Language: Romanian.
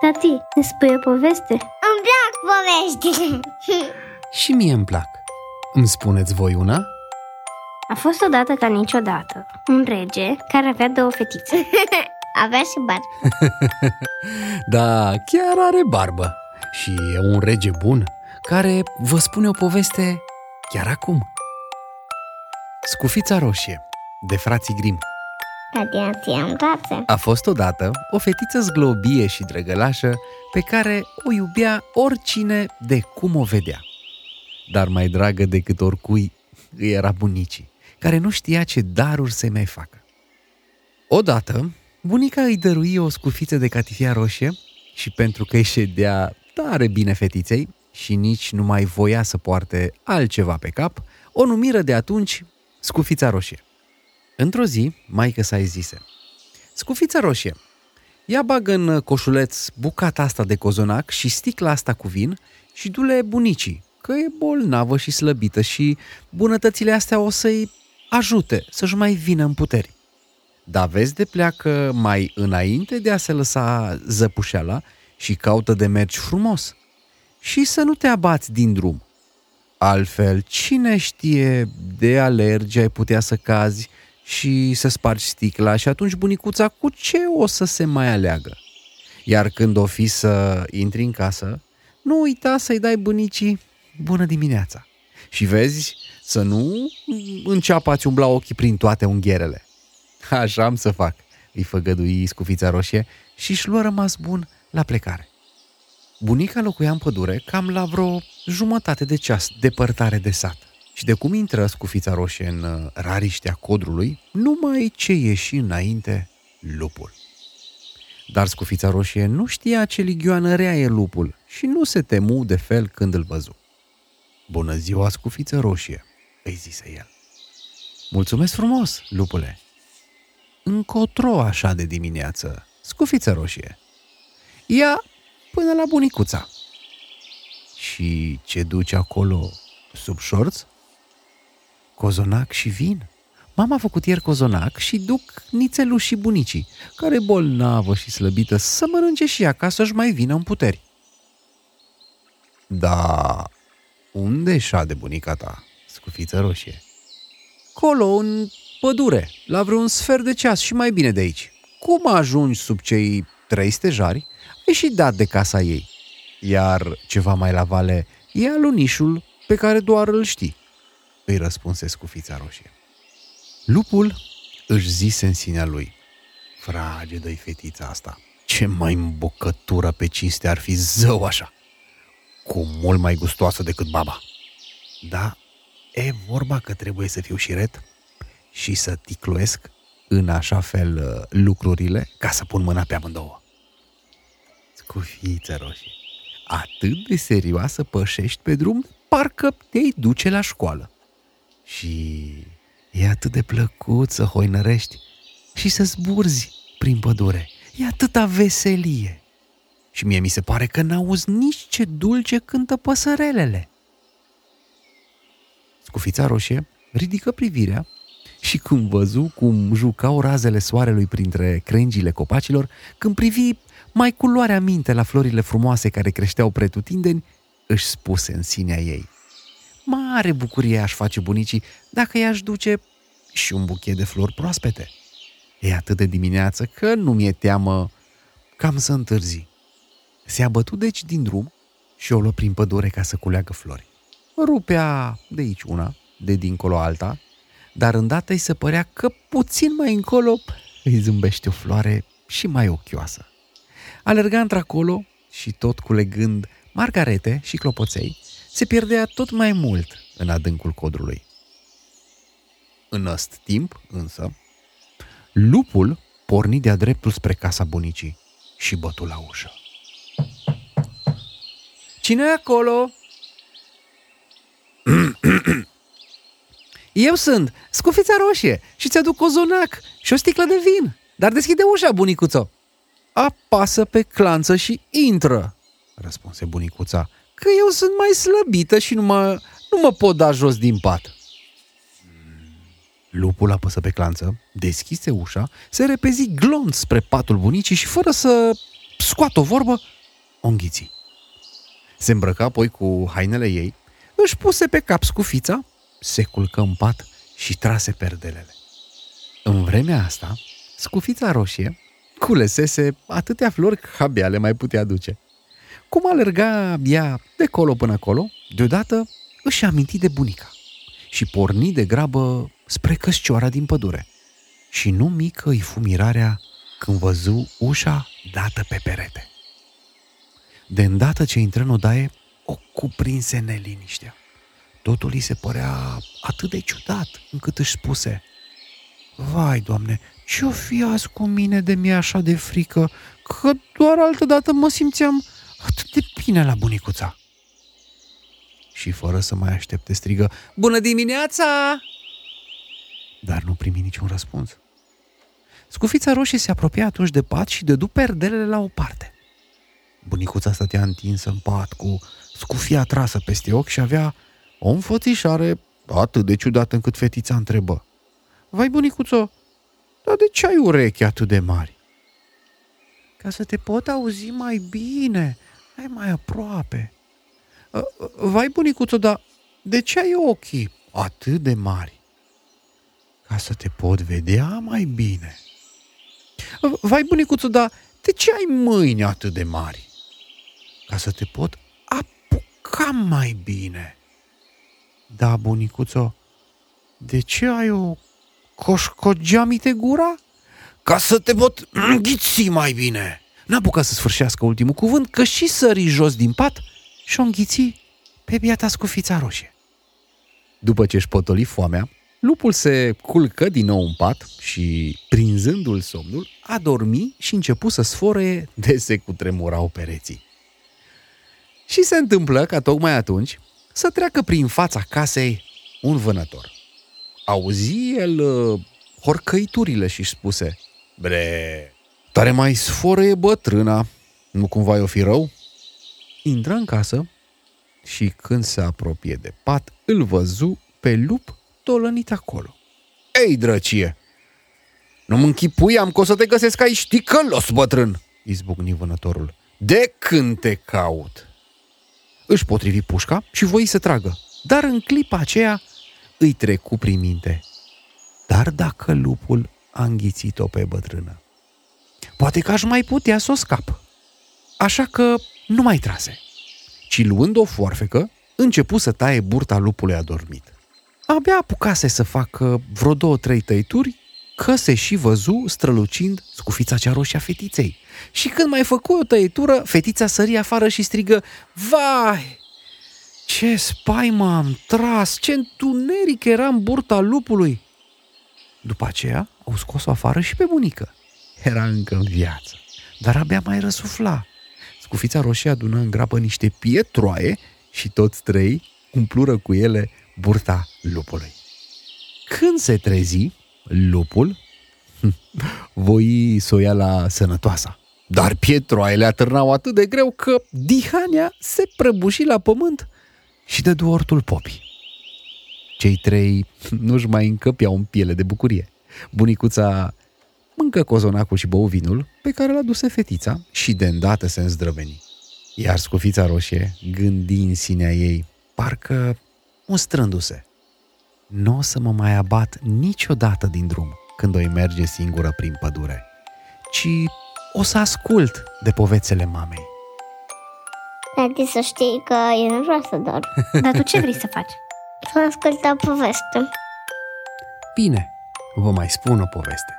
Tati, ne spui o poveste? Îmi plac poveștile Și mie îmi plac. Îmi spuneți voi una? A fost odată ca niciodată un rege care avea două fetițe. Avea și bar Da, chiar are barbă. Și e un rege bun care vă spune o poveste chiar acum. Scufița roșie, de frații Grim. Cătiații în brațe A fost odată o fetiță zglobie și drăgălașă pe care o iubea oricine de cum o vedea. Dar mai dragă decât oricui îi era bunicii, care nu știa ce daruri să mai facă. Odată, bunica îi dărui o scufiță de catifia roșie și pentru că îi ședea tare bine fetiței și nici nu mai voia să poarte altceva pe cap, o numiră de atunci scufița roșie. Într-o zi, maică sa zise, Scufița roșie, ia bagă în coșuleț bucata asta de cozonac și sticla asta cu vin și du-le bunicii, că e bolnavă și slăbită și bunătățile astea o să-i ajute să-și mai vină în puteri. Dar vezi de pleacă mai înainte de a se lăsa zăpușeala și caută de mergi frumos. Și să nu te abați din drum. Altfel, cine știe de alergi ai putea să cazi și să spargi sticla și atunci bunicuța cu ce o să se mai aleagă? Iar când o fi să intri în casă, nu uita să-i dai bunicii bună dimineața. Și vezi să nu înceapă a-ți umbla ochii prin toate unghierele. Așa am să fac, îi făgădui scufița roșie și își luă rămas bun la plecare. Bunica locuia în pădure cam la vreo jumătate de ceas depărtare de sat. Și de cum intră scufița roșie în uh, rariștea codrului, numai ce ieși înainte lupul. Dar scufița roșie nu știa ce ligioană rea e lupul și nu se temu de fel când îl văzu. Bună ziua, scufiță roșie, îi zise el. Mulțumesc frumos, lupule. Încotro așa de dimineață, scufiță roșie. Ia până la bunicuța. Și ce duci acolo sub șorț? Cozonac și vin. Mama a făcut ieri cozonac și duc nițelul și bunicii, care e bolnavă și slăbită, să mănânce și ea ca să-și mai vină în puteri. Da, unde de bunica ta, scufiță roșie? Colo, în pădure, la vreun sfert de ceas și mai bine de aici. Cum ajungi sub cei trei stejari, ai și dat de casa ei. Iar ceva mai la vale e alunișul pe care doar îl știi, îi răspunse scufița roșie. Lupul își zise în sinea lui, fragedă-i fetița asta, ce mai îmbucătură pe cinste ar fi zău așa, cu mult mai gustoasă decât baba. Da, e vorba că trebuie să fiu șiret și să ticluiesc în așa fel uh, lucrurile ca să pun mâna pe amândouă. Scufiță roșie, atât de serioasă pășești pe drum, parcă te-ai duce la școală. Și e atât de plăcut să hoinărești și să zburzi prin pădure. E atâta veselie. Și mie mi se pare că n-auzi nici ce dulce cântă păsărelele. Scufița roșie ridică privirea și când văzu cum jucau razele soarelui printre crengile copacilor, când privi mai culoarea minte la florile frumoase care creșteau pretutindeni, își spuse în sinea ei. Mare bucurie aș face bunicii dacă i-aș duce și un buchet de flori proaspete. E atât de dimineață că nu mi-e teamă cam să întârzi. Se abătu deci din drum și o luă prin pădure ca să culeagă flori. Rupea de aici una, de dincolo alta, dar îndată îi se părea că puțin mai încolo îi zâmbește o floare și mai ochioasă. Alerga într-acolo și tot culegând margarete și clopoței, se pierdea tot mai mult în adâncul codrului. În ăst timp, însă, lupul porni de-a dreptul spre casa bunicii și bătu la ușă. Cine e acolo? Eu sunt, scufița roșie și ți-aduc cozonac și o sticlă de vin. Dar deschide ușa, bunicuțo. Apasă pe clanță și intră, răspunse bunicuța, că eu sunt mai slăbită și nu mă, nu mă pot da jos din pat. Lupul apăsă pe clanță, deschise ușa, se repezi glonț spre patul bunicii și fără să scoată o vorbă, o înghiți. Se îmbrăca apoi cu hainele ei, își puse pe cap scufița, se culcă în pat și trase perdelele. În vremea asta, scufița roșie culesese atâtea flori că abia le mai putea duce. Cum alerga ea de colo până acolo, deodată își aminti de bunica și porni de grabă spre căscioara din pădure. Și nu mică îi fu mirarea când văzu ușa dată pe perete. De îndată ce intră în odaie, o cuprinse neliniștea. Totul îi se părea atât de ciudat încât își spuse Vai, Doamne, ce-o fi azi cu mine de mi așa de frică, că doar altădată mă simțeam atât de bine la bunicuța. Și fără să mai aștepte strigă, Bună dimineața! Dar nu primi niciun răspuns. Scufița roșie se apropia atunci de pat și dădu perdelele la o parte. Bunicuța stătea întinsă în pat cu scufia trasă peste ochi și avea o înfățișare atât de ciudată încât fetița întrebă. Vai, bunicuțo, dar de ce ai urechi atât de mari? Ca să te pot auzi mai bine, ai mai aproape. Vai, bunicuțo, dar de ce ai ochii atât de mari? Ca să te pot vedea mai bine. Vai, bunicuțo, dar de ce ai mâini atât de mari? Ca să te pot apuca mai bine. Da, bunicuțo, de ce ai o coșcogeamite gura? Ca să te pot înghiți mai bine. N-a apucat să sfârșească ultimul cuvânt, că și sări jos din pat și o înghiți pe biata scufița roșie. După ce își potoli foamea, lupul se culcă din nou în pat și, prinzându-l somnul, a dormi și începu să sfore de se cutremurau pereții. Și se întâmplă ca tocmai atunci să treacă prin fața casei un vânător. Auzi el uh, horcăiturile și spuse Bre, tare mai sforă e bătrâna, nu cumva o fi rău? Intră în casă și când se apropie de pat, îl văzu pe lup tolănit acolo. Ei, drăcie! Nu mă închipuiam că o să te găsesc aici ticălos, bătrân, izbucni vânătorul. De când te caut? Își potrivi pușca și voi să tragă, dar în clipa aceea îi trecu prin minte. Dar dacă lupul a înghițit-o pe bătrână, poate că aș mai putea să o scap. Așa că nu mai trase, ci luând o foarfecă, începu să taie burta lupului adormit. Abia apucase să facă vreo două-trei tăituri, că se și văzu strălucind scufița cea roșie a fetiței. Și când mai făcu o tăietură, fetița sări afară și strigă, Vai, ce spaimă am tras, ce întuneric era în burta lupului! După aceea au scos-o afară și pe bunică. Era încă în viață, dar abia mai răsufla. Scufița roșie adună în grabă niște pietroaie și toți trei umplură cu ele burta lupului. Când se trezi, lupul voi să o ia la sănătoasa. Dar pietroaiele atârnau atât de greu că Dihania se prăbuși la pământ și dădu ortul popii. Cei trei nu-și mai încăpeau în piele de bucurie. Bunicuța mâncă cozonacul și bău vinul pe care l-a dus fetița și de îndată se îndrăveni. Iar scufița roșie gândi în sinea ei, parcă mustrându-se. Nu o să mă mai abat niciodată din drum când o merge singură prin pădure, ci o să ascult de povețele mamei. Tati, să știi că eu nu vreau să dorm. Dar tu ce vrei să faci? Să ascult o poveste. Bine, vă mai spun o poveste.